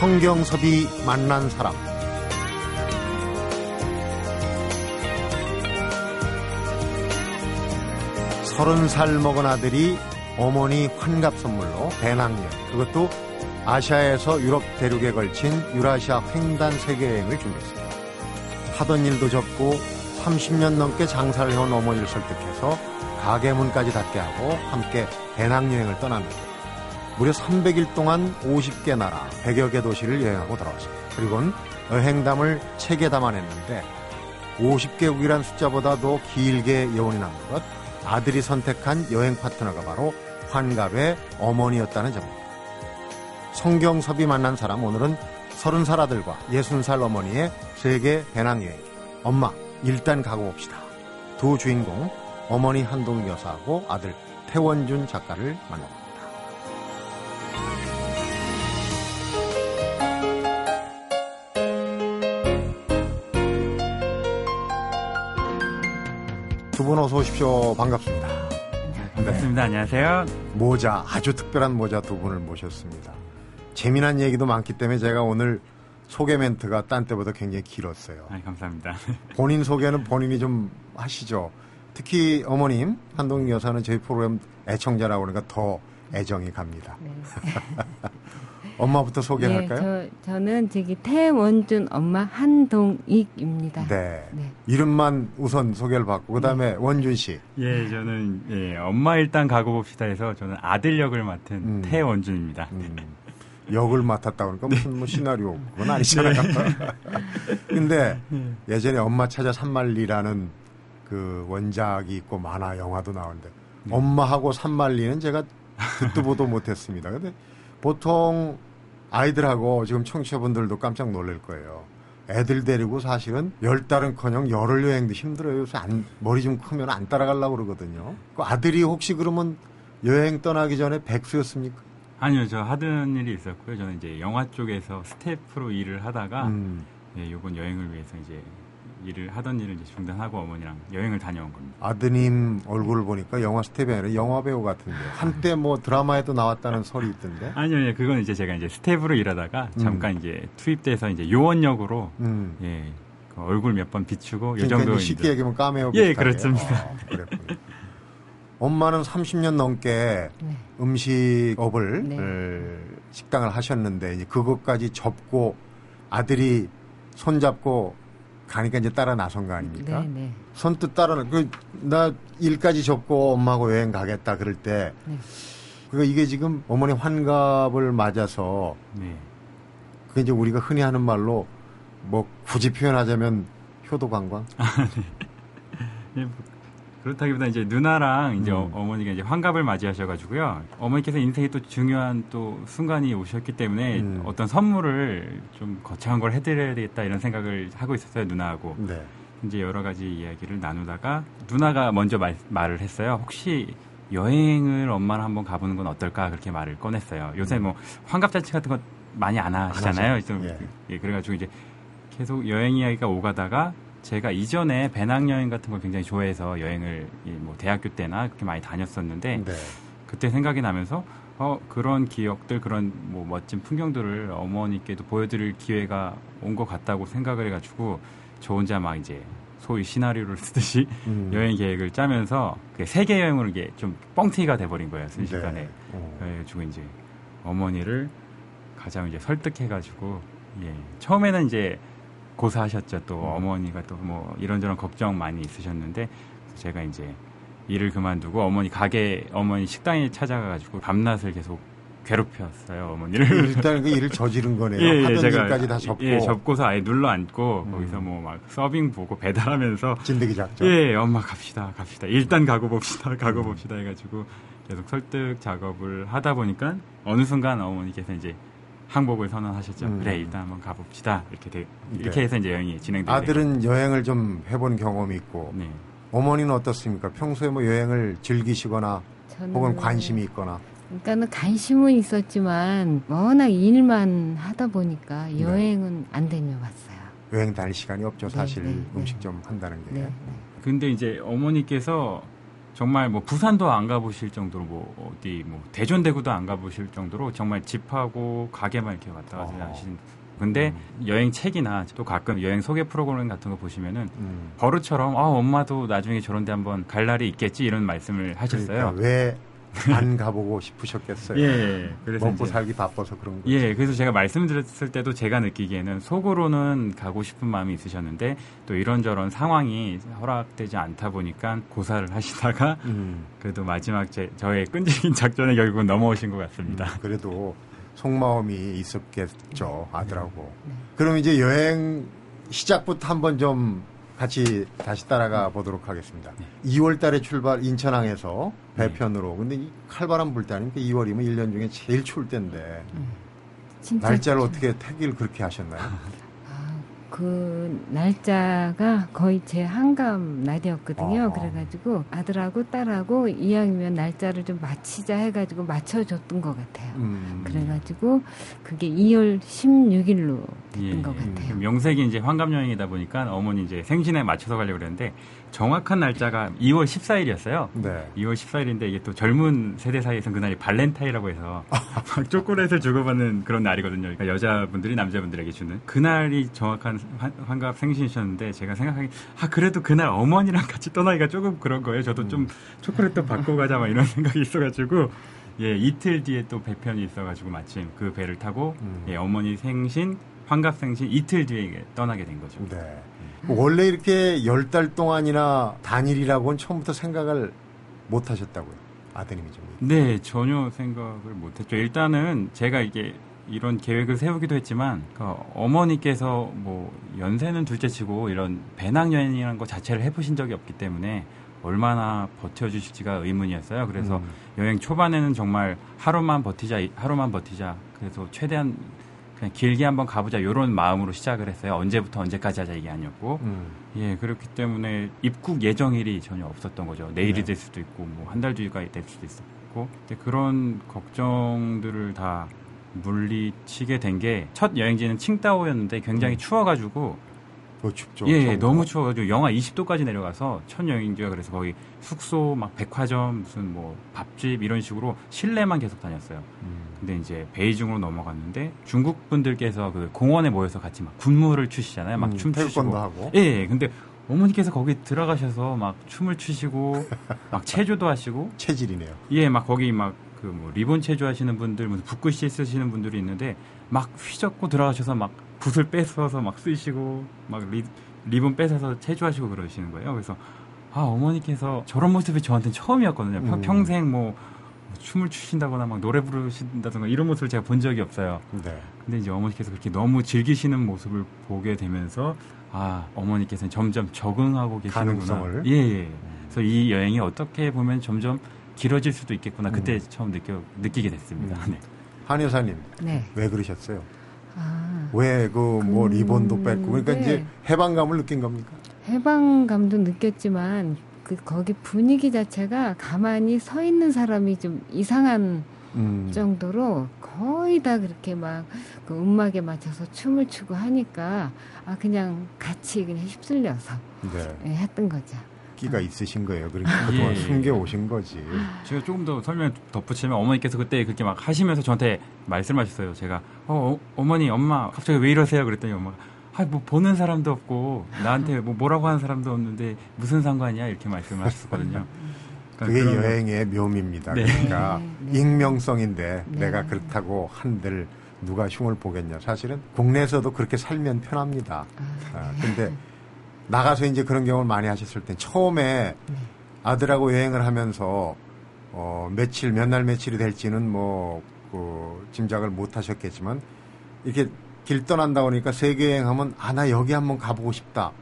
성경섭이 만난 사람 서른 살 먹은 아들이 어머니 환갑 선물로 배낭여행 그것도 아시아에서 유럽 대륙에 걸친 유라시아 횡단 세계여행을 준비했습니다. 하던 일도 접고 30년 넘게 장사를 해온 어머니를 설득해서 가게 문까지 닫게 하고 함께 배낭여행을 떠납니다. 무려 300일 동안 50개 나라, 100여 개 도시를 여행하고 돌아왔습니다. 그리고는 여행담을 책에 담아냈는데 50개국이란 숫자보다 도 길게 여운이 남는 것 아들이 선택한 여행 파트너가 바로 환갑의 어머니였다는 점입니다. 성경섭이 만난 사람 오늘은 30살 아들과 60살 어머니의 세계 배낭여행 엄마 일단 가고 봅시다. 두 주인공 어머니 한동 여사하고 아들 태원준 작가를 만납니다. 두 분 어서 오십시오. 반갑습니다. 반갑습니다. 안녕하세요. 모자, 아주 특별한 모자 두 분을 모셨습니다. 재미난 얘기도 많기 때문에 제가 오늘 소개 멘트가 딴 때보다 굉장히 길었어요. 아, 감사합니다. 본인 소개는 본인이 좀 하시죠. 특히 어머님, 한동희 여사는 저희 프로그램 애청자라고 그러니까 더 애정이 갑니다. 네. 엄마부터 소개할까요? 네, 저, 저는 저기 태원준 엄마 한동익입니다. 네. 네. 이름만 우선 소개를 받고 그다음에 네. 원준 씨. 예, 저는 예, 엄마 일단 가고 봅시다 해서 저는 아들 역을 맡은 음. 태원준입니다. 음. 역을 맡았다 그러니까 무슨 뭐 시나리오 그건 아니잖아요. 근데 예전에 엄마 찾아 산말리라는 그 원작이 있고 만화 영화도 나오는데 네. 엄마하고 산말리는 제가 듣도 보도 못했습니다. 근데 보통 아이들하고 지금 청취자분들도 깜짝 놀랄 거예요. 애들 데리고 사실은 열 달은커녕 열흘 여행도 힘들어요. 요새 안, 머리 좀 크면 안 따라가려고 그러거든요. 그 아들이 혹시 그러면 여행 떠나기 전에 백수였습니까? 아니요, 저 하던 일이 있었고요. 저는 이제 영화 쪽에서 스태프로 일을 하다가 음. 예, 이번 여행을 위해서 이제 일을 하던 일을 이제 중단하고 어머니랑 여행을 다녀온 겁니다. 아드님 얼굴을 보니까 영화 스텝이 아니라 영화 배우 같은데 한때 뭐 드라마에도 나왔다는 소리 있던데. 아니요, 아니요. 그건 이제 제가 이제 스텝으로 일하다가 음. 잠깐 이제 투입돼서 이제 요원 역으로 음. 예. 그 얼굴 몇 번 비추고 요 정도 쉽게 얘기하면 카메오 예, 그렇습니다. 어, 그랬군요. 엄마는 30년 넘게 네. 음식업을 네. 식당을 하셨는데 이제 그것까지 접고 아들이 손잡고 가니까 이제 따라 나선 거 아닙니까? 네, 네. 선뜻 따라 그나 일까지 접고 엄마하고 여행 가겠다 그럴 때 네. 그 이게 지금 어머니 환갑을 맞아서 네. 그게 이제 우리가 흔히 하는 말로 뭐 굳이 표현하자면 효도 관광. 아, 네. 그렇다기보다 이제 누나랑 이제 음. 어머니가 이제 환갑을 맞이하셔가지고요. 어머니께서 인생에 또 중요한 또 순간이 오셨기 때문에 음. 어떤 선물을 좀 거창한 걸 해드려야 되겠다 이런 생각을 하고 있었어요 누나하고. 네. 이제 여러 가지 이야기를 나누다가 누나가 먼저 말, 말을 했어요. 혹시 여행을 엄마랑 한번 가보는 건 어떨까 그렇게 말을 꺼냈어요. 요새 음. 뭐 환갑 잔치 같은 거 많이 안 하시잖아요. 안 좀, 예. 예, 그래가지고 이제 계속 여행 이야기가 오가다가 제가 이전에 배낭여행 같은 걸 굉장히 좋아해서 여행을 뭐 대학교 때나 그렇게 많이 다녔었는데 네. 그때 생각이 나면서 어 그런 기억들 그런 뭐 멋진 풍경들을 어머니께도 보여드릴 기회가 온 것 같다고 생각을 해가지고 저 혼자 막 이제 소위 시나리오를 쓰듯이 음. 여행 계획을 짜면서 세계 여행으로 이게 좀 뻥튀기가 돼버린 거예요 순식간에 네. 어. 그래가지고 이제 어머니를 가장 이제 설득해가지고 예 처음에는 이제 고사하셨죠. 또 음. 어머니가 또 뭐 이런저런 걱정 많이 있으셨는데 제가 이제 일을 그만두고 어머니 가게 어머니 식당에 찾아가가지고 밤낮을 계속 괴롭혔어요 어머니를. 일단 그 일을 저지른 거네요. 예, 예, 제가, 일까지 다 접고. 예, 접고서 아예 눌러 앉고 음. 거기서 뭐 막 서빙 보고 배달하면서. 진드기 작전. 예, 엄마 갑시다, 갑시다. 일단 가고 봅시다, 가고 음. 봅시다 해가지고 계속 설득 작업을 하다 보니까 어느 순간 어머니께서 이제 항복을 선언하셨죠. 음. 그래 일단 한번 가봅시다. 이렇게 돼, 이렇게 네. 해서 이제 여행이 진행되고 아들은 여행을 좀 해본 경험이 있고 네. 어머니는 어떻습니까? 평소에 뭐 여행을 즐기시거나 혹은 관심이 있거나 그러니까는 관심은 있었지만 워낙 일만 하다 보니까 네. 여행은 네. 안 다녀봤어요. 여행 다닐 시간이 없죠. 네, 사실 네, 네, 음식 좀 한다는 게. 네, 근데 이제 어머니께서 정말 뭐 부산도 안 가보실 정도로 뭐 어디 뭐 대전 대구도 안 가보실 정도로 정말 집하고 가게만 이렇게 왔다 갔다 어. 하시는. 근데 여행 책이나 또 가끔 여행 소개 프로그램 같은 거 보시면은 음. 버릇처럼 아 엄마도 나중에 저런 데 한번 갈 날이 있겠지 이런 말씀을 하셨어요. 그러니까 왜 안 가보고 싶으셨겠어요? 예, 그래서 먹고 이제- 살기 바빠서 그런 거죠. 예, 그래서 제가 말씀드렸을 때도 제가 느끼기에는 속으로는 가고 싶은 마음이 있으셨는데 또 이런저런 상황이 허락되지 않다 보니까 고사를 하시다가 음. 그래도 마지막 제, 저의 끈질긴 작전에 결국은 넘어오신 것 같습니다. 음, 그래도 속마음이 있었겠죠 아들하고. 네. 그럼 이제 여행 시작부터 한번 좀 같이 다시 따라가 보도록 하겠습니다. 2월 달에 출발 인천항에서 배편으로. 근데 이 칼바람 불 때 아닙니까? 2월이면 1년 중에 제일 추울 때인데 진짜 날짜를 어떻게 택일 그렇게 하셨나요? 아, 그 날짜가 거의 제 한감 날이었거든요. 아. 그래가지고 아들하고 딸하고 이왕이면 날짜를 좀 맞히자 해가지고 맞춰줬던 것 같아요. 음. 그래가지고 그게 2월 16일로 됐던 예, 것 같아요. 명색이 이제 환갑 여행이다 보니까 어머니 이제 생신에 맞춰서 가려고 그랬는데 정확한 날짜가 2월 14일이었어요. 네. 2월 14일인데 이게 또 젊은 세대 사이에서는 그날이 발렌타이라고 해서 막 초콜릿을 주고받는 그런 날이거든요. 그러니까 여자분들이 남자분들에게 주는 그날이 정확한 환- 환갑 생신이셨는데 제가 생각하기 아 그래도 그날 어머니랑 같이 떠나기가 조금 그런 거예요. 저도 좀 초콜릿도 받고 가자 막 이런 생각이 있어가지고 예 이틀 뒤에 또 배편이 있어가지고 마침 그 배를 타고 음. 예 어머니 생신 환갑 생신 이틀 뒤에 떠나게 된 거죠. 네. 원래 이렇게 열 달 동안이나 단일이라고는 처음부터 생각을 못 하셨다고요. 아드님이 좀. 네, 전혀 생각을 못 했죠. 일단은 제가 이게 이런 계획을 세우기도 했지만 그 어머니께서 뭐 연세는 둘째치고 이런 배낭여행이라는 거 자체를 해보신 적이 없기 때문에 얼마나 버텨주실지가 의문이었어요. 그래서 음. 여행 초반에는 정말 하루만 버티자, 하루만 버티자. 그래서 최대한 그냥 길게 한번 가보자 이런 마음으로 시작을 했어요. 언제부터 언제까지 하자 이게 아니었고 음. 예, 그렇기 때문에 입국 예정일이 전혀 없었던 거죠. 내일이 네. 될 수도 있고, 뭐, 한 달 뒤가 될 수도 있었고. 근데 그런 걱정들을 다 물리치게 된 게, 첫 여행지는 칭다오였는데 굉장히 음. 추워가지고, 뭐 춥죠. 예, 예, 처음부터. 너무 추워가지고 영하 20도까지 내려가서 첫 여행지가 그래서 거기 숙소, 막 백화점, 무슨 뭐, 밥집 이런 식으로 실내만 계속 다녔어요. 음. 근데 이제 베이징으로 넘어갔는데 중국 분들께서 그 공원에 모여서 같이 막 군무를 추시잖아요. 막 음, 춤추시고. 하고. 예, 예. 근데 어머니께서 거기 들어가셔서 막 춤을 추시고 막 체조도 하시고 체질이네요. 예, 막 거기 막 그 뭐 리본 체조 하시는 분들 무슨 붓글씨 쓰시는 분들이 있는데 막 휘젓고 들어가셔서 막 붓을 뺏어서 막 쓰시고 막 리, 리본 뺏어서 체조하시고 그러시는 거예요. 그래서 아 어머니께서 저런 모습이 저한테는 처음이었거든요. 평- 음. 평생 뭐 춤을 추신다거나 막 노래 부르신다든가 이런 모습을 제가 본 적이 없어요. 네. 근데 이제 어머니께서 그렇게 너무 즐기시는 모습을 보게 되면서 아 어머니께서는 점점 적응하고 계시는구나. 가능성을? 예, 예. 그래서 이 여행이 어떻게 보면 점점 길어질 수도 있겠구나. 그때 음. 처음 느껴 느끼게 됐습니다. 음. 네. 한 여사님 네. 왜 그러셨어요? 아, 왜그뭐 리본도 뺐고 그러니까 네. 이제 해방감을 느낀 겁니까? 해방감도 느꼈지만 그 거기 분위기 자체가 가만히 서 있는 사람이 좀 이상한 음. 정도로 거의 다 그렇게 막 그 음악에 맞춰서 춤을 추고 하니까 아 그냥 같이 그냥 휩쓸려서 네. 예, 했던 거죠. 끼가 있으신 거예요. 그러니까 그동안 예. 숨겨 오신 거지. 제가 조금 더 설명 덧붙이면 어머니께서 그때 그렇게 막 하시면서 저한테 말씀하셨어요. 제가 어, 어, 머니 엄마 갑자기 왜 이러세요? 그랬더니 엄마가 아, 뭐 보는 사람도 없고 나한테 뭐 뭐라고 하는 사람도 없는데 무슨 상관이야 이렇게 말씀을 하셨거든요. 그러니까 그게 그런- 여행의 묘미입니다. 네. 그러니까 네, 네. 익명성인데 네. 내가 그렇다고 한들 누가 흉을 보겠냐. 사실은 국내에서도 그렇게 살면 편합니다. 아, 아, 근데 나가서 이제 그런 경험을 많이 하셨을 땐 처음에 네. 아들하고 여행을 하면서 어, 며칠 몇 날 며칠이 될지는 뭐 그, 짐작을 못 하셨겠지만 이렇게 길 떠난다 보니까 세계 여행하면 아 나 여기 한번 가보고 싶다.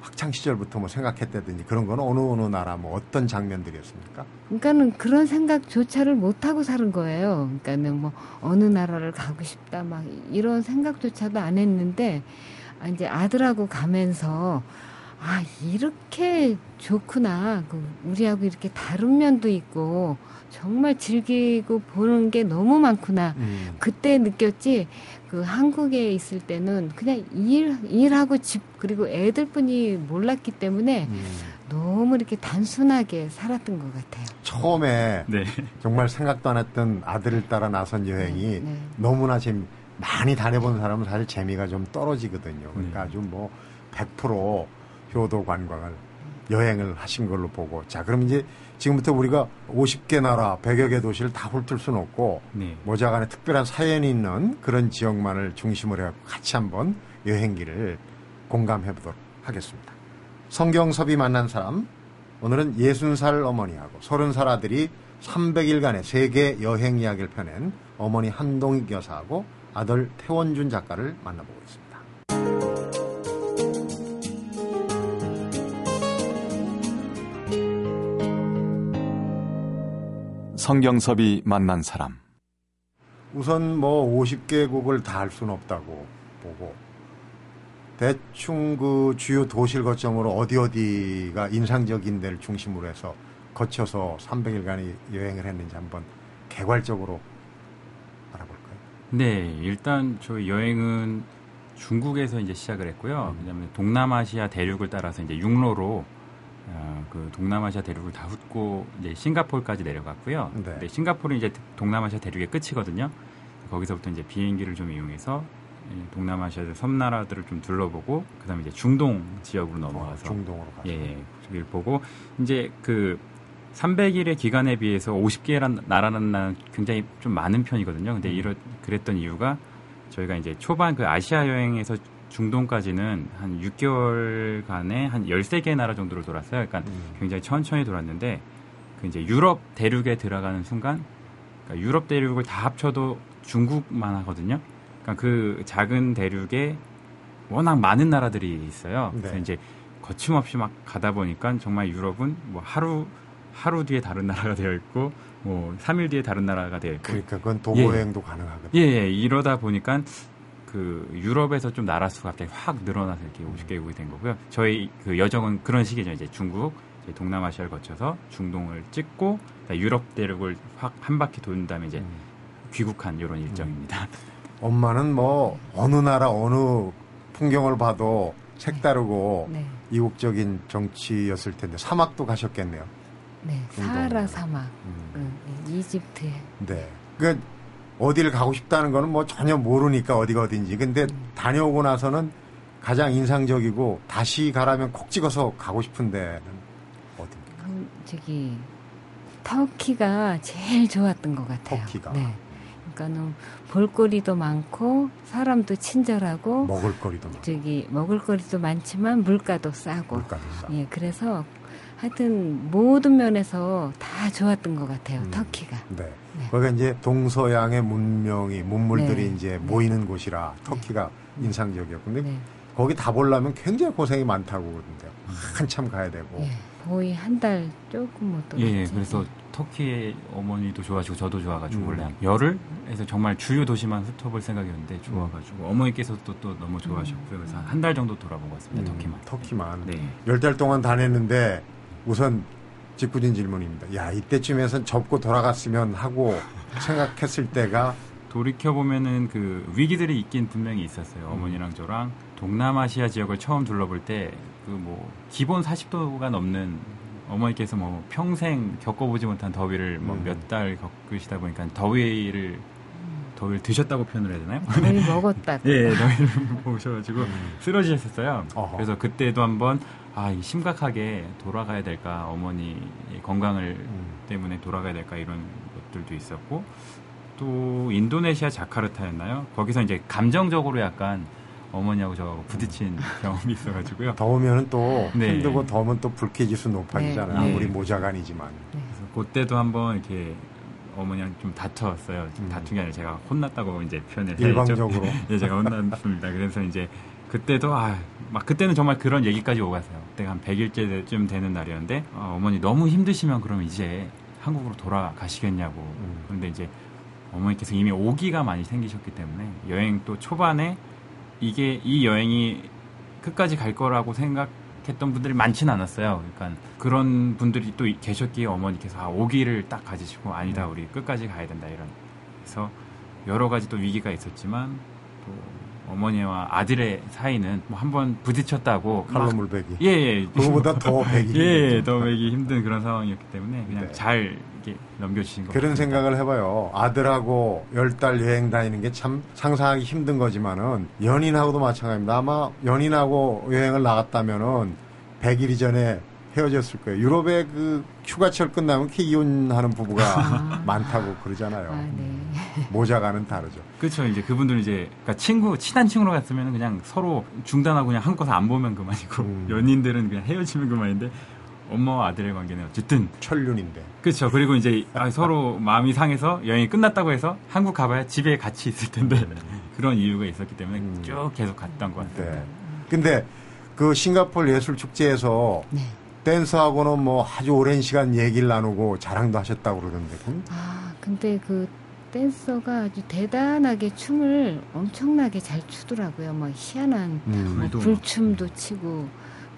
학창 시절부터 뭐 생각했다든지 그런 건 어느 어느 나라 뭐 어떤 장면들이었습니까? 그러니까는 그런 생각조차를 못 하고 사는 거예요. 그러니까는 뭐 어느 나라를 가고 싶다 막 이런 생각조차도 안 했는데 아, 이제 아들하고 가면서 아 이렇게 좋구나. 그 우리하고 이렇게 다른 면도 있고 정말 즐기고 보는 게 너무 많구나. 음. 그때 느꼈지 그 한국에 있을 때는 그냥 일 일하고 집 그리고 애들뿐이 몰랐기 때문에 음. 너무 이렇게 단순하게 살았던 것 같아요. 처음에 네. 정말 생각도 안 했던 아들을 따라 나선 여행이 네, 네. 너무나 재미 많이 다녀본 사람은 사실 재미가 좀 떨어지거든요. 그러니까 네. 아주 뭐 100% 효도 관광을 여행을 하신 걸로 보고 자 그럼 이제 지금부터 우리가 50개 나라 100여 개 도시를 다 훑을 수는 없고 네. 모자간에 특별한 사연이 있는 그런 지역만을 중심으로 해서 같이 한번 여행기를 공감해 보도록 하겠습니다. 성경섭이 만난 사람 오늘은 60살 어머니하고 30살 아들이 300일간의 세계 여행 이야기를 펴낸 어머니 한동익 여사하고 아들 태원준 작가를 만나보고 있습니다. 성경섭이 만난 사람. 우선 뭐 50개국을 다 할 수는 없다고 보고 대충 그 주요 도시를 거점으로 어디 어디가 인상적인 데를 중심으로 해서 거쳐서 300일간의 여행을 했는지 한번 개괄적으로? 네, 일단 저희 여행은 중국에서 이제 시작을 했고요. 왜냐하면 동남아시아 대륙을 따라서 이제 육로로 어, 그 동남아시아 대륙을 다 훑고 이제 싱가포르까지 내려갔고요. 네. 근데 싱가포르는 이제 동남아시아 대륙의 끝이거든요. 거기서부터 이제 비행기를 좀 이용해서 이 동남아시아 섬나라들을 좀 둘러보고 그다음에 이제 중동 지역으로 넘어가서 중동으로 가서 예, 예. 보고 이제 그 300일의 기간에 비해서 50개란 나라는 나라는 굉장히 좀 많은 편이거든요. 근데 이런 그랬던 이유가 저희가 이제 초반 그 아시아 여행에서 중동까지는 한 6개월간에 한 13개 나라 정도를 돌았어요. 그러니까 음. 굉장히 천천히 돌았는데 그 이제 유럽 대륙에 들어가는 순간 그러니까 유럽 대륙을 다 합쳐도 중국만 하거든요. 그러니까 그 작은 대륙에 워낙 많은 나라들이 있어요. 그래서 네. 이제 거침없이 막 가다 보니까 정말 유럽은 뭐 하루 하루 뒤에 다른 나라가 되어 있고 뭐 3일 뒤에 다른 나라가 되어 있고 그러니까 그건 도보 예. 여행도 가능하거든요. 예, 예, 이러다 보니까 그 유럽에서 좀 나라 수가 갑자기 확 늘어나서 이렇게 50개국이 된 거고요. 저희 그 여정은 그런 식이죠. 이제 중국, 이제 동남아시아를 거쳐서 중동을 찍고 유럽 대륙을 확 한 바퀴 도는 다음에 이제 음. 귀국한 이런 일정입니다. 엄마는 뭐 어느 나라 어느 풍경을 봐도 색다르고 네, 이국적인 정치였을 텐데 사막도 가셨겠네요. 네. 사하라 사막, 음. 음, 네, 이집트에 네. 그 어디를 가고 싶다는 거는 뭐 전혀 모르니까 어디가 어딘지. 근데 다녀오고 나서는 가장 인상적이고 다시 가라면 콕 찍어서 가고 싶은 데는 어디입니까? 그 저기 터키가 제일 좋았던 것 같아요. 터키가. 네. 그러니까는 볼거리도 많고 사람도 친절하고 먹을거리도 많고 저기 먹을거리도 많지만 물가도 싸고. 물가도 싸고. 예, 그래서 하여튼 모든 면에서 다 좋았던 것 같아요. 음. 터키가. 네. 네. 거기가 이제 동서양의 문명이 문물들이 네. 이제 모이는 곳이라 터키가 인상적이었고 근데 네. 거기 다 보려면 굉장히 고생이 많다고 그러는데요. 한참 가야 되고. 예, 거의 한 달 조금 못 예. 예, 그래서 터키의 어머니도 좋아하시고 저도 좋아가지고 음. 원래 한 열흘에서 정말 주요 도시만 훑어볼 생각이었는데 좋아가지고 어머니께서 또, 또 너무 좋아하셨고요. 그래서 한 달 정도 돌아본 것 같습니다. 음, 터키만. 터키만. 네. 열 달 동안 다녔는데 우선 직구진 질문입니다. 야 이때쯤에선 접고 돌아갔으면 하고 생각했을 때가 돌이켜 보면은 그 위기들이 있긴 분명히 있었어요. 어머니랑 저랑 동남아시아 지역을 처음 둘러볼 때 그 뭐 기본 40도가 넘는 어머니께서 뭐 평생 겪어보지 못한 더위를 뭐 음. 몇달 겪으시다 보니까 더위를 더위를 드셨다고 표현을 해야 되나요? 거의 먹었다. 예, 더위를 보셔가지고 음. 쓰러지셨어요. 어허. 그래서 그때도 한번 아, 이 심각하게 돌아가야 될까 어머니의 건강을 음. 때문에 돌아가야 될까 이런 것들도 있었고 또 인도네시아 자카르타였나요? 거기서 이제 감정적으로 약간 어머니하고 저하고 부딪힌 경험이 있어가지고요. 더우면 또 네. 힘들고 더우면 또 불쾌지수 높아지잖아요. 네. 아무리 네. 모자간이지만. 그래서 그때도 한번 이렇게 어머니랑 좀 다투었어요. 좀 음. 다툰 게 아니라 제가 혼났다고 이제 표현을. 일방적으로. 예, 제가 혼났습니다. 그래서 이제 그때도 아, 막 그때는 정말 그런 얘기까지 오갔어요. 그때가 한 100일째쯤 되는 날이었는데 아, 어머니 너무 힘드시면 그럼 이제 한국으로 돌아가시겠냐고. 음. 그런데 이제 어머니께서 이미 오기가 많이 생기셨기 때문에 여행 또 초반에 이게 이 여행이 끝까지 갈 거라고 생각했던 분들이 많지는 않았어요. 그러니까 그런 분들이 또 계셨기에 어머니께서 아, 오기를 딱 가지시고 아니다 우리 끝까지 가야 된다 이런. 그래서 여러 가지 또 위기가 있었지만 또 어머니와 아들의 사이는 뭐 한번 부딪혔다고 칼로 물베기. 예, 예. 그거보다 더 베기. 예, 더 베기 힘든 그런 상황이었기 때문에 그냥 네. 잘 이렇게 넘겨주신 것 그런 같습니다. 생각을 해봐요. 아들하고 열 달 여행 다니는 게 참 상상하기 힘든 거지만은 연인하고도 마찬가지입니다. 아마 연인하고 여행을 나갔다면은 100일 이전에 헤어졌을 거예요. 유럽에 그 휴가철 끝나면 이렇게 이혼하는 부부가 많다고 그러잖아요. 아, 네. 모자가는 다르죠. 그렇죠. 이제 그분들은 이제 그러니까 친구 친한 친구로 갔으면 그냥 서로 중단하고 그냥 한국 가서 안 보면 그만이고 음. 연인들은 그냥 헤어지면 그만인데 엄마와 아들의 관계는 어쨌든 천륜인데. 그렇죠. 그리고 이제 아, 서로 마음이 상해서 여행이 끝났다고 해서 한국 가봐야 집에 같이 있을 텐데 그런 이유가 있었기 때문에 음. 쭉 계속 갔던 것 같아요. 네. 근데 그 싱가포르 예술 축제에서 네. 댄서하고는 뭐 아주 오랜 시간 얘기를 나누고 자랑도 하셨다고 그러던데. 아, 근데 그 댄서가 아주 대단하게 춤을 엄청나게 잘 추더라고요. 막 희한한 음. 뭐 불춤도 치고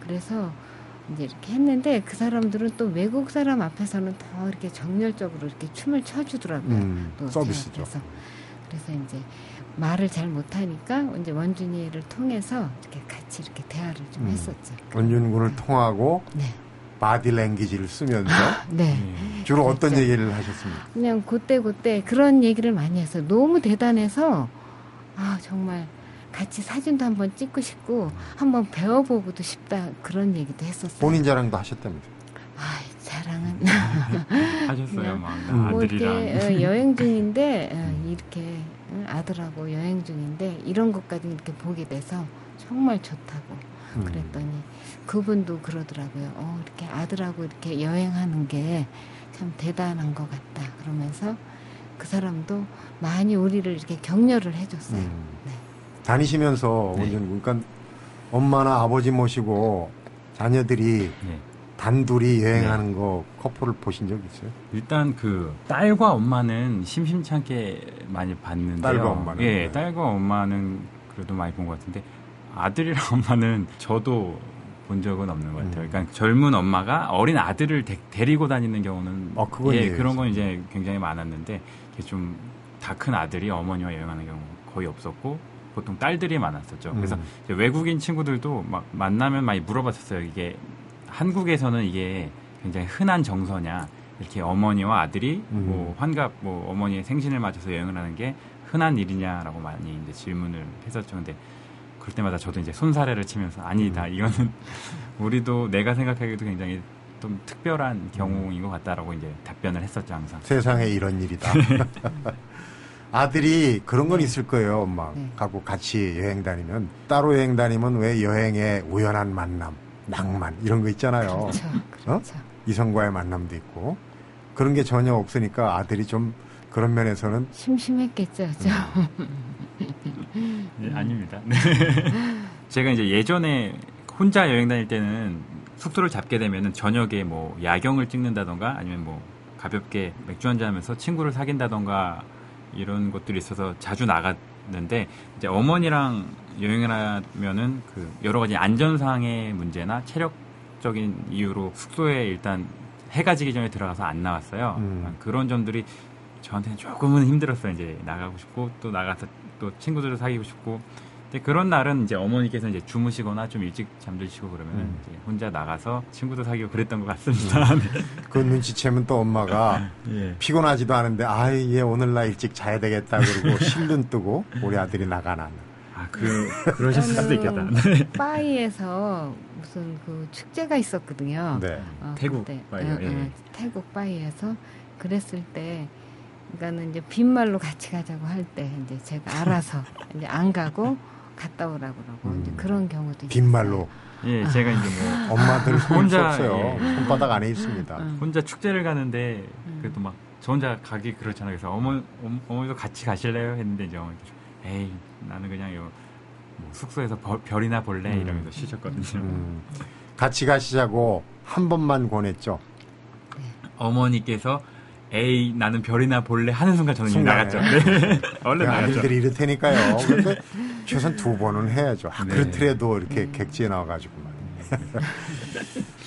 그래서 이제 이렇게 했는데 그 사람들은 또 외국 사람 앞에서는 더 이렇게 정열적으로 이렇게 춤을 춰주더라고요. 음, 또 서비스죠. 제 앞에서. 그래서 이제 말을 잘 못하니까 이제 원준이를 통해서 이렇게 같이 이렇게 대화를 좀 음. 했었죠. 원준 군을 통하고 네. 바디 랭귀지를 쓰면서 네. 예. 주로 어떤 그랬죠. 얘기를 하셨습니까? 그냥 그때 그때 그런 얘기를 많이 했어요. 너무 대단해서 아 정말 같이 사진도 한번 찍고 싶고 한번 배워보고도 싶다 그런 얘기도 했었어요. 본인 자랑도 하셨다면서요. 아 자랑은 하셨어요, 그냥 막 음. 뭐 이렇게 아들이랑 어, 여행 중인데 어, 이렇게 어, 아들하고 여행 중인데 이런 것까지 이렇게 보게 돼서 정말 좋다고 음. 그랬더니 그분도 그러더라고요. 어, 이렇게 아들하고 이렇게 여행하는 게 참 대단한 것 같다. 그러면서 그 사람도 많이 우리를 이렇게 격려를 해줬어요. 음. 네. 다니시면서 네. 원준 그러니까 엄마나 아버지 모시고 자녀들이 네. 단둘이 여행하는 거 커플을 보신 적 있어요? 일단 그 딸과 엄마는 심심찮게 많이 봤는데요. 딸과 엄마는? 예, 네. 딸과 엄마는 그래도 많이 본 것 같은데 아들이랑 엄마는 저도 본 적은 없는 것 같아요. 음. 그러니까 젊은 엄마가 어린 아들을 데, 리고 다니는 경우는 어, 그건 예, 이해해요. 그런 건 이제 굉장히 많았는데 좀 다 큰 아들이 어머니와 여행하는 경우 거의 없었고 보통 딸들이 많았었죠. 그래서 음. 외국인 친구들도 막 만나면 많이 물어봤었어요. 이게 한국에서는 이게 굉장히 흔한 정서냐 이렇게 어머니와 아들이 음. 뭐 환갑 뭐 어머니의 생신을 맞춰서 여행을 하는 게 흔한 일이냐라고 많이 이제 질문을 했었죠. 근데 그럴 때마다 저도 이제 손사래를 치면서 아니다 음. 이거는 우리도 내가 생각하기에도 굉장히 좀 특별한 경우인 것 같다라고 이제 답변을 했었죠 항상. 세상에 이런 일이다. 아들이 그런 건 있을 거예요, 엄마. 네. 하고 같이 여행 다니면 따로 여행 다니면 왜 여행에 우연한 만남, 낭만 이런 거 있잖아요. 그렇죠. 그렇죠. 이성과의 만남도 있고 그런 게 전혀 없으니까 아들이 좀 그런 면에서는 심심했겠죠. 저. 네, 아닙니다. 네. 제가 이제 예전에 혼자 여행 다닐 때는 숙소를 잡게 되면은 저녁에 뭐 야경을 찍는다던가 아니면 뭐 가볍게 맥주 한잔 하면서 친구를 사귄다던가 이런 것들이 있어서 자주 나갔는데 이제 어머니랑 여행을 하면은 그 여러 가지 안전상의 문제나 체력적인 이유로 숙소에 일단 해가 지기 전에 들어가서 안 나왔어요. 음. 그런 점들이 저한테는 조금은 힘들었어요. 이제 나가고 싶고 또 나가서 또 친구들을 사귀고 싶고. 근데 그런 날은 이제 어머니께서 이제 주무시거나 좀 일찍 잠드시고 그러면 음. 이제 혼자 나가서 친구도 사귀고 그랬던 것 같습니다. 그 눈치채면 또 엄마가 네. 예. 피곤하지도 않은데 얘 오늘 나 일찍 자야 되겠다 그러고 실눈 뜨고 우리 아들이 나가나. 아, 그, 그러실 수도 있겠다. 네. 파이에서 무슨 그 축제가 있었거든요. 네. 어, 태국 그때. 파이요, 응, 예. 응, 태국 파이에서 그랬을 때 그러니까는 이제 빈말로 같이 가자고 할 때 이제 제가 알아서 이제 안 가고 갔다 오라고 그러고 음. 이제 그런 경우도 있어요. 빈말로 예, 제가 이제 뭐 엄마들 혼자, 없어요. 예. 손바닥 안에 있습니다. 응. 혼자 축제를 가는데 음. 그래도 막 저 혼자 가기 그렇잖아요. 그래서 어머 어머- 어머니도 같이 가실래요? 했는데 이제 어머니께서 에이 나는 그냥 요 뭐 숙소에서 벌- 별이나 볼래 음. 이러면서 쉬셨거든요. 음. 같이 가시자고 한 번만 권했죠. 어머니께서 에이 나는 별이나 볼래 하는 순간 저는 이미 순간에. 나갔죠. 네. 얼른 그 나갔죠. 아들들이 이렇다니까요. 근데 최소한 두 번은 해야죠. 아, 네. 그렇더라도 이렇게 객지에 나와가지고 말이에요.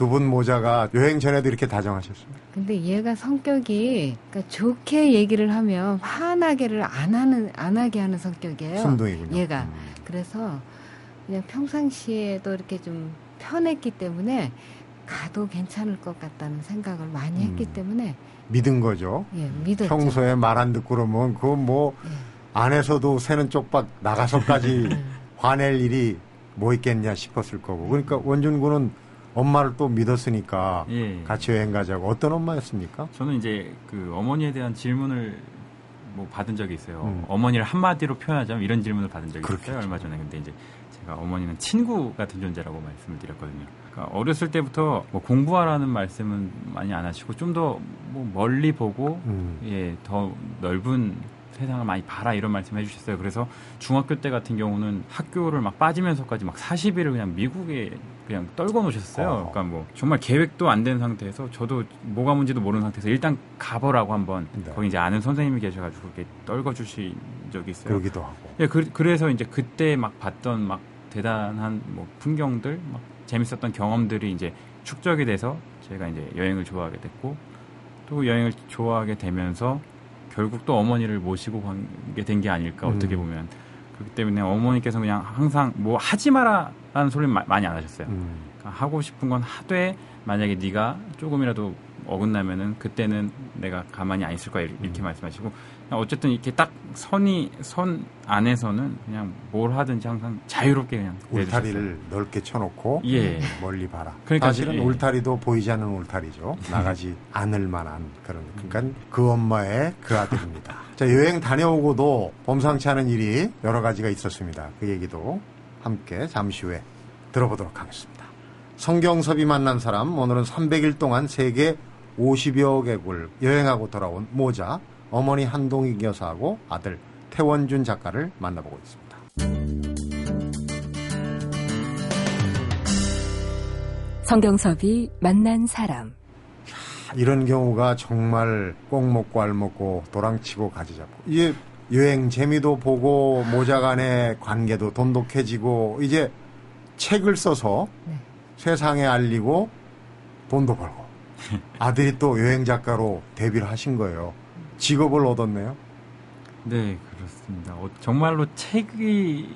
두 분 모자가 여행 전에도 이렇게 다정하셨습니다. 근데 얘가 성격이 그러니까 좋게 얘기를 하면 화나게를 안 하는 안 하게 하는 성격이에요. 순둥이군요. 얘가 음. 그래서 그냥 평상시에도 이렇게 좀 편했기 때문에 가도 괜찮을 것 같다는 생각을 많이 했기 음. 때문에 믿은 거죠. 예 믿었죠. 평소에 말 안 듣고 그러면 그거 뭐 예. 안에서도 새는 쪽박 나가서까지 예. 화낼 일이 뭐 있겠냐 싶었을 거고. 그러니까 원준 군은 엄마를 또 믿었으니까 예. 같이 여행 가자고. 어떤 엄마였습니까? 저는 이제 그 어머니에 대한 질문을 뭐 받은 적이 있어요. 음. 어머니를 한마디로 표현하자면 이런 질문을 받은 적이 그렇겠죠. 있어요. 얼마 전에. 근데 이제 제가 어머니는 친구 같은 존재라고 말씀을 드렸거든요. 그러니까 어렸을 때부터 뭐 공부하라는 말씀은 많이 안 하시고 좀 더 뭐 멀리 보고 음. 예, 더 넓은 세상을 많이 봐라 이런 말씀 해주셨어요. 그래서 중학교 때 같은 경우는 학교를 막 빠지면서까지 막 40일을 그냥 미국에 그냥 떨궈 놓으셨어요. 어. 그러니까 뭐 정말 계획도 안 된 상태에서 저도 뭐가 뭔지도 모르는 상태에서 일단 가보라고 한번 네. 거기 이제 아는 선생님이 계셔가지고 이렇게 떨궈 주신 적이 있어요. 그러기도 하고. 예, 그, 그래서 이제 그때 막 봤던 막 대단한 뭐 풍경들, 막 재밌었던 경험들이 이제 축적이 돼서 제가 이제 여행을 좋아하게 됐고 또 여행을 좋아하게 되면서 결국 또 어머니를 모시고 가게 된 게 아닐까 음. 어떻게 보면 그렇기 때문에 어머니께서 그냥 항상 뭐 하지 마라라는 소리는 마- 많이 안 하셨어요. 음. 그러니까 하고 싶은 건 하되 만약에 네가 조금이라도 어긋나면은 그때는 내가 가만히 안 있을 거야 이렇게 음. 말씀하시고 어쨌든 이렇게 딱 선이 선 안에서는 그냥 뭘 하든지 항상 자유롭게 그냥 내주셨어요. 울타리를 넓게 쳐놓고 예. 멀리 봐라. 그러니까 사실은 예. 울타리도 보이지 않는 울타리죠. 나가지 않을 만한 그런. 그러니까 그 엄마의 그 아들입니다. 자 여행 다녀오고도 범상치 않은 일이 여러 가지가 있었습니다. 그 얘기도 함께 잠시 후에 들어보도록 하겠습니다. 성경섭이 만난 사람 오늘은 300일 동안 세계 50여 개국을 여행하고 돌아온 모자 어머니 한동희 여사하고 아들 태원준 작가를 만나보고 있습니다. 성경섭이 만난 사람. 이런 경우가 정말 꼭 먹고 알 먹고 도랑치고 가지 잡고 이제 여행 재미도 보고 모자 간의 관계도 돈독해지고 이제 책을 써서 네. 세상에 알리고 돈도 벌고 아들이 또 여행 작가로 데뷔를 하신 거예요. 직업을 얻었네요. 네 그렇습니다. 어, 정말로 책이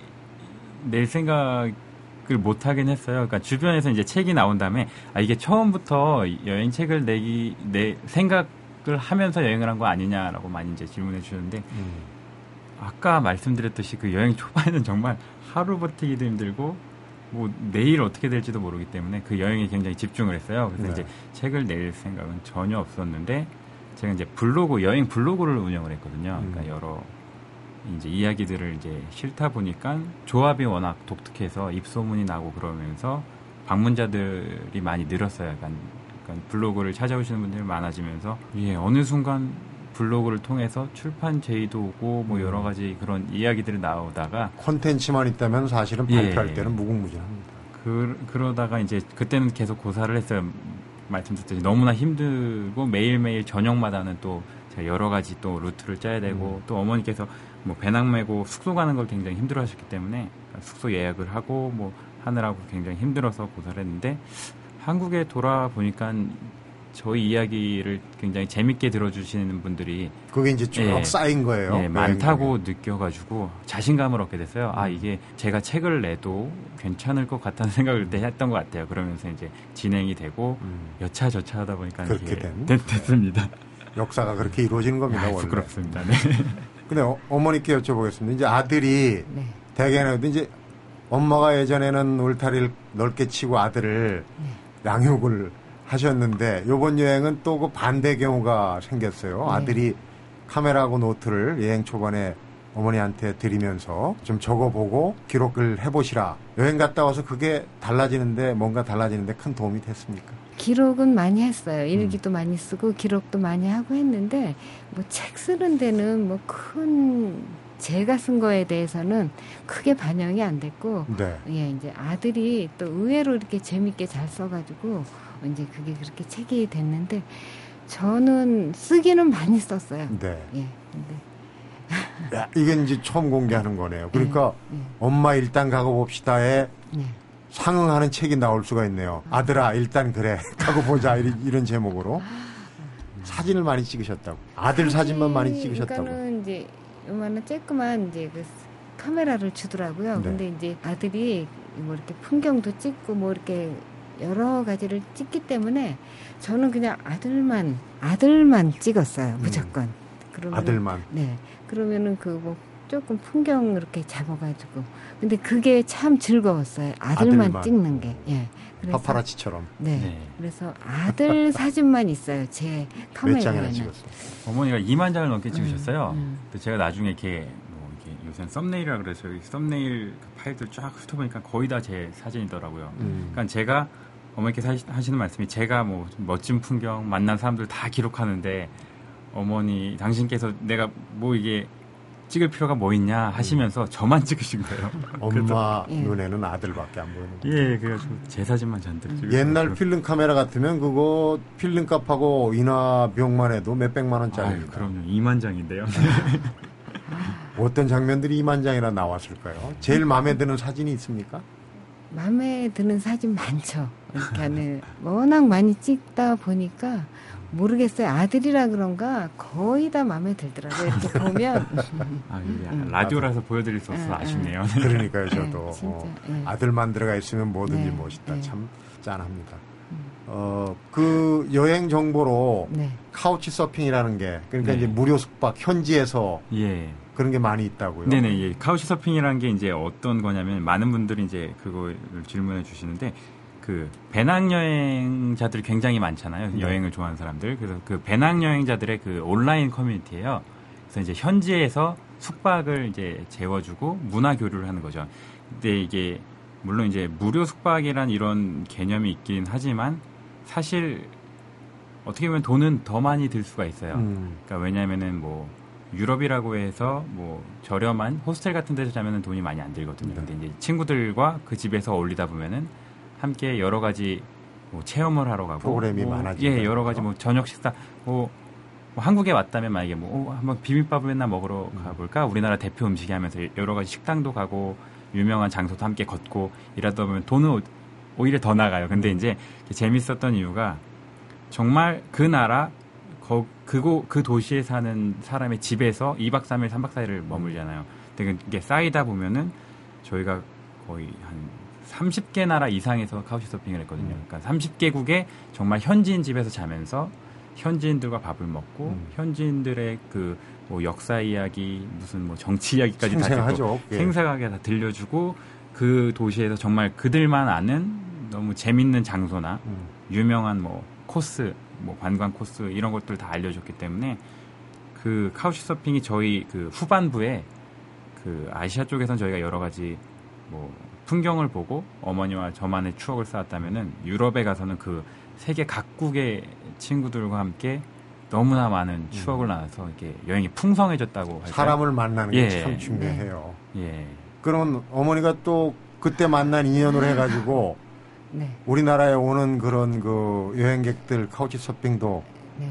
낼 생각을 못 하긴 했어요. 그러니까 주변에서 이제 책이 나온 다음에 아 이게 처음부터 여행 책을 내기 내 생각을 하면서 여행을 한 거 아니냐라고 많이 이제 질문해 주셨는데 아까 말씀드렸듯이 그 여행 초반에는 정말 하루 버티기도 힘들고 뭐 내일 어떻게 될지도 모르기 때문에 그 여행에 굉장히 집중을 했어요. 그래서 네. 이제 책을 낼 생각은 전혀 없었는데 제가 이제 블로그 여행 블로그를 운영을 했거든요. 음. 그러니까 여러 이제 이야기들을 이제 싫다 보니까 조합이 워낙 독특해서 입소문이 나고 그러면서 방문자들이 많이 늘었어요. 약간, 약간 블로그를 찾아오시는 분들이 많아지면서 예 어느 순간 블로그를 통해서 출판 제의도 오고 뭐 여러 가지 그런 이야기들이 나오다가 콘텐츠만 있다면 사실은 예. 발표할 때는 무궁무진합니다. 그, 그러다가 이제 그때는 계속 고사를 했어요. 말씀드렸듯이 너무나 힘들고 매일매일 저녁마다는 또 여러 가지 또 루트를 짜야 되고 또 어머니께서 뭐 배낭 메고 숙소 가는 걸 굉장히 힘들어 하셨기 때문에 숙소 예약을 하고 뭐 하느라고 굉장히 힘들어서 고사를 했는데 한국에 돌아보니까 저희 이야기를 굉장히 재밌게 들어주시는 분들이 그게 이제 쭉 예. 쌓인 거예요. 네, 여행 많다고 느껴가지고 자신감을 얻게 됐어요. 아 음. 이게 제가 책을 내도 괜찮을 것 같다는 생각을 그때 했던 것 같아요. 그러면서 이제 진행이 되고. 음. 여차저차 하다 보니까 그렇게 된? 됐, 됐습니다. 역사가 그렇게 이루어지는 겁니다. 아, 원래. 부끄럽습니다. 네. 근데 어, 어머니께 여쭤보겠습니다. 이제 아들이 네. 대개는 이제 엄마가 예전에는 울타리를 넓게 치고 아들을 네. 양육을 하셨는데 요번 여행은 또 그 반대 경우가 생겼어요. 네. 아들이 카메라하고 노트를 여행 초반에 어머니한테 드리면서 좀 적어보고 기록을 해보시라. 여행 갔다 와서 그게 달라지는데 뭔가 달라지는데 큰 도움이 됐습니까? 기록은 많이 했어요. 음. 일기도 많이 쓰고 기록도 많이 하고 했는데 뭐 책 쓰는 데는 뭐 큰 제가 쓴 거에 대해서는 크게 반영이 안 됐고 네. 예 이제 아들이 또 의외로 이렇게 재밌게 잘 써가지고 이제 그게 그렇게 책이 됐는데 저는 쓰기는 많이 썼어요. 네. 예 근데 야, 이게 이제 처음 공개하는 거네요. 그러니까 예, 엄마 일단 가고 봅시다에 예, 상응하는 책이 나올 수가 있네요. 아들아, 일단 그래. 가고 보자. 이런, 이런 제목으로. 사진을 많이 찍으셨다고. 아들 사진만 많이 찍으셨다고. 그러니까는 이제 요만한 쬐끄만 이제 그 카메라를 주더라고요. 네. 근데 이제 아들이 뭐 이렇게 풍경도 찍고 뭐 이렇게 여러 가지를 찍기 때문에 저는 그냥 아들만 아들만 찍었어요. 무조건. 그러면 음. 아들만. 네. 그러면은 그 뭐 조금 풍경 이렇게 잡아가지고. 근데 그게 참 즐거웠어요. 아들만, 아들만. 찍는 게. 예. 그래서 파파라치처럼. 네. 네. 그래서 아들 사진만 있어요. 제몇 카메라에는. 장이나 찍었어요. 어머니가 2만 장을 넘게 찍으셨어요. 음. 근데 제가 나중에 이렇게 뭐 이렇게 요새는 썸네일이라 그래서 이 썸네일 그 파일들 쫙 훑어보니까 거의 다 제 사진이더라고요. 음. 그러니까 제가 어머니께서 하시- 하시는 말씀이 제가 뭐 멋진 풍경 만난 사람들 다 기록하는데 어머니 당신께서 내가 뭐 이게 찍을 필요가 뭐 있냐 하시면서 저만 찍으신 거예요. 엄마 예. 눈에는 아들밖에 안 보이는 거. 예, 그래가지고 제 사진만 잔뜩 찍으 옛날 필름 카메라 같으면 그거 필름 값하고 인화 비용만 해도 몇 백만 아유, 원짜리입니다. 그럼요. 2만 장인데요. 어떤 장면들이 2만 장이나 나왔을까요? 제일 마음에 드는 사진이 있습니까? 마음에 드는 사진 많죠. 그러니까는 워낙 많이 찍다 보니까 모르겠어요. 아들이라 그런가 거의 다 마음에 들더라고요. 이렇게 보면 아, 이게 음. 라디오라서 보여드릴 수 없어서 음, 아쉽네요. 그러니까요, 저도. 네, 진짜, 어, 네. 아들만 들어가 있으면 뭐든지 네, 멋있다. 네. 참 짠합니다. 어, 그 여행 정보로 네. 카우치 서핑이라는 게 그러니까 네. 이제 무료 숙박 현지에서 예. 그런 게 많이 있다고요. 네네, 예. 카우치 서핑이라는 게 이제 어떤 거냐면 많은 분들이 이제 그거를 질문해 주시는데 그 배낭 여행자들이 굉장히 많잖아요. 네. 여행을 좋아하는 사람들. 그래서 그 배낭 여행자들의 그 온라인 커뮤니티예요. 그래서 이제 현지에서 숙박을 이제 재워주고 문화 교류를 하는 거죠. 근데 이게 물론 이제 무료 숙박이란 이런 개념이 있긴 하지만 사실 어떻게 보면 돈은 더 많이 들 수가 있어요. 음, 그러니까 왜냐면은 뭐 유럽이라고 해서 뭐 저렴한 호스텔 같은 데서 자면은 돈이 많이 안 들거든요. 네. 근데 이제 친구들과 그 집에서 어울리다 보면은 함께 여러 가지 뭐 체험을 하러 가고 프로그램이 뭐 많아지니까요. 예, 여러 가지 뭐 저녁 식사 뭐, 뭐 한국에 왔다면 만약에 뭐 어, 한번 비빔밥을 맨날 먹으러 음. 가볼까? 우리나라 대표 음식이 하면서 여러 가지 식당도 가고 유명한 장소도 함께 걷고 이러다 보면 돈은 오- 오히려 더 나가요. 근데 음. 이제 재밌었던 이유가 정말 그 나라 거, 그곳 그 도시에 사는 사람의 집에서 2박 3일, 3박 4일을 머물잖아요. 근데 이게 쌓이다 보면은 저희가 거의 한 30개 나라 이상에서 카우치 서핑을 했거든요. 음. 그러니까 30개국에 정말 현지인 집에서 자면서 현지인들과 밥을 먹고 음. 현지인들의 그 뭐 역사 이야기, 무슨 뭐 정치 이야기까지 다 생생하죠. 예. 생생하게 다 들려주고 그 도시에서 정말 그들만 아는 너무 재밌는 장소나 음. 유명한 뭐 코스, 뭐 관광 코스 이런 것들 다 알려줬기 때문에 그 카우치 서핑이 저희 그 후반부에 그 아시아 쪽에선 저희가 여러 가지 뭐 풍경을 보고 어머니와 저만의 추억을 쌓았다면은 유럽에 가서는 그 세계 각국의 친구들과 함께 너무나 많은 추억을 나눠서 이렇게 여행이 풍성해졌다고 할까요? 사람을 만나는 게 예. 참 중요해요. 예. 그러면 어머니가 또 그때 만난 인연으로 해가지고 네. 우리나라에 오는 그런 그 여행객들 카우치 서핑도 네.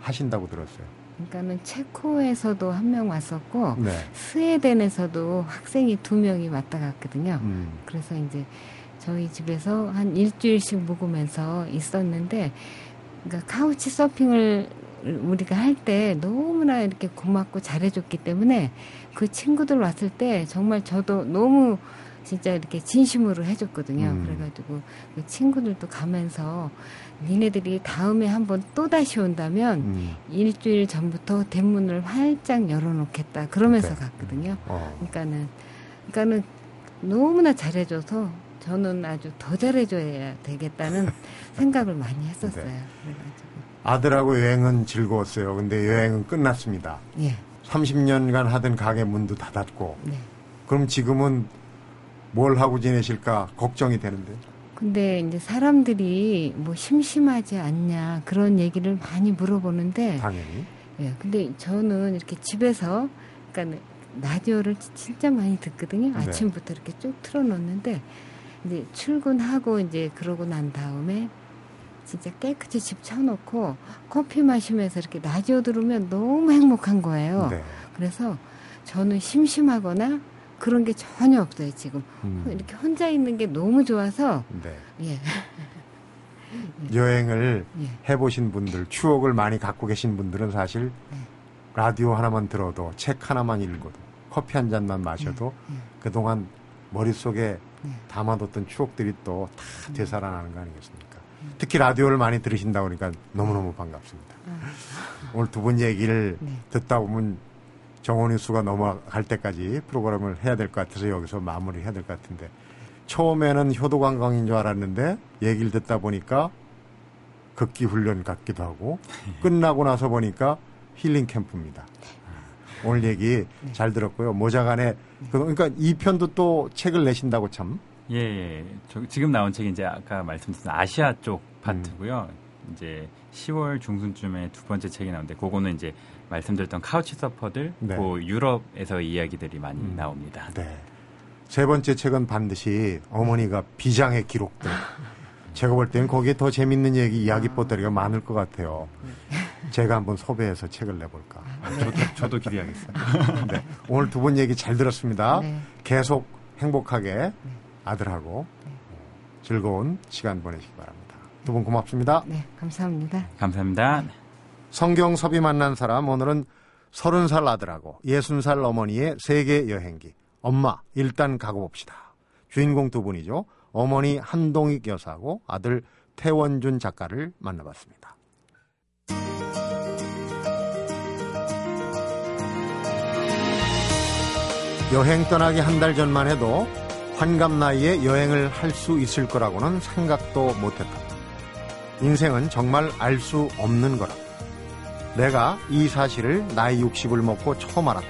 하신다고 들었어요. 그러니까는 체코에서도 한 명 왔었고 네. 스웨덴에서도 학생이 두 명이 왔다 갔거든요. 음. 그래서 이제 저희 집에서 한 일주일씩 묵으면서 있었는데, 그러니까 카우치 서핑을 우리가 할 때 너무나 이렇게 고맙고 잘해줬기 때문에 그 친구들 왔을 때 정말 저도 너무 진짜 이렇게 진심으로 해줬거든요. 음. 그래가지고 그 친구들도 가면서 니네들이 다음에 한번 또 다시 온다면 음. 일주일 전부터 대문을 활짝 열어놓겠다 그러면서 네. 갔거든요. 어. 그러니까는 그러니까는 너무나 잘해줘서 저는 아주 더 잘해줘야 되겠다는 생각을 많이 했었어요. 네. 그래가지고 아들하고 여행은 즐거웠어요. 근데 여행은 끝났습니다. 예, 30년간 하던 가게 문도 닫았고 네. 그럼 지금은 뭘 하고 지내실까 걱정이 되는데. 근데 이제 사람들이 뭐 심심하지 않냐 그런 얘기를 많이 물어보는데 당연히. 예, 근데 저는 이렇게 집에서 그러니까 라디오를 지- 진짜 많이 듣거든요. 네. 아침부터 이렇게 쭉 틀어 놓는데 이제 출근하고 이제 그러고 난 다음에 진짜 깨끗이 집 쳐놓고 커피 마시면서 이렇게 라디오 들으면 너무 행복한 거예요. 네. 그래서 저는 심심하거나 그런 게 전혀 없어요 지금 음. 이렇게 혼자 있는 게 너무 좋아서 네. 예, 여행을 예. 해보신 분들, 추억을 많이 갖고 계신 분들은 사실 네. 라디오 하나만 들어도 책 하나만 읽어도 커피 한 잔만 마셔도 네. 그동안 머릿속에 네. 담아뒀던 추억들이 또다 음. 되살아나는 거 아니겠습니까? 특히 라디오를 많이 들으신다 그러니까 너무너무 반갑습니다. 오늘 두 분 얘기를 네. 듣다 보면 정원이 수가 넘어갈 때까지 프로그램을 해야 될 것 같아서 여기서 마무리를 해야 될 것 같은데 처음에는 효도관광인 줄 알았는데 얘기를 듣다 보니까 극기 훈련 같기도 하고 끝나고 나서 보니까 힐링 캠프입니다. 오늘 얘기 잘 들었고요. 모자간에 그- 그러니까 이 편도 또 책을 내신다고 참. 예, 예. 저, 지금 나온 책이 이제 아까 말씀드린 아시아 쪽 파트고요. 이제 10월 중순쯤에 두 번째 책이 나오는데 그거는 이제 말씀드렸던 카우치 서퍼들 네. 그 유럽에서 이야기들이 많이 음. 나옵니다. 네. 세 번째 책은 반드시 어머니가 비장의 기록들. 제가 볼 때는 거기에 더 재밌는 얘기, 이야기 보따리가 많을 것 같아요. 제가 한번 섭외해서 책을 내볼까. 저도, 저도 기대하겠습니다. 네. 오늘 두 분 얘기 잘 들었습니다. 네. 계속 행복하게 아들하고 즐거운 시간 보내시기 바랍니다. 두 분 고맙습니다. 네, 감사합니다. 감사합니다. 성경섭이 만난 사람 오늘은 서른 살 아들하고 예순 살 어머니의 세계 여행기 엄마 일단 가고 봅시다. 주인공 두 분이죠. 어머니 한동익 여사하고 아들 태원준 작가를 만나봤습니다. 여행 떠나기 한 달 전만 해도 환갑 나이에 여행을 할 수 있을 거라고는 생각도 못했다. 인생은 정말 알 수 없는 거라. 내가 이 사실을 나이 60을 먹고 처음 알았다.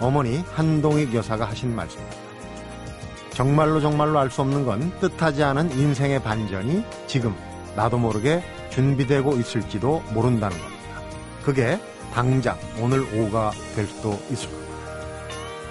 어머니 한동익 여사가 하신 말씀입니다. 정말로 정말로 알 수 없는 건 뜻하지 않은 인생의 반전이 지금 나도 모르게 준비되고 있을지도 모른다는 겁니다. 그게 당장 오늘 오후가 될 수도 있을 겁니다.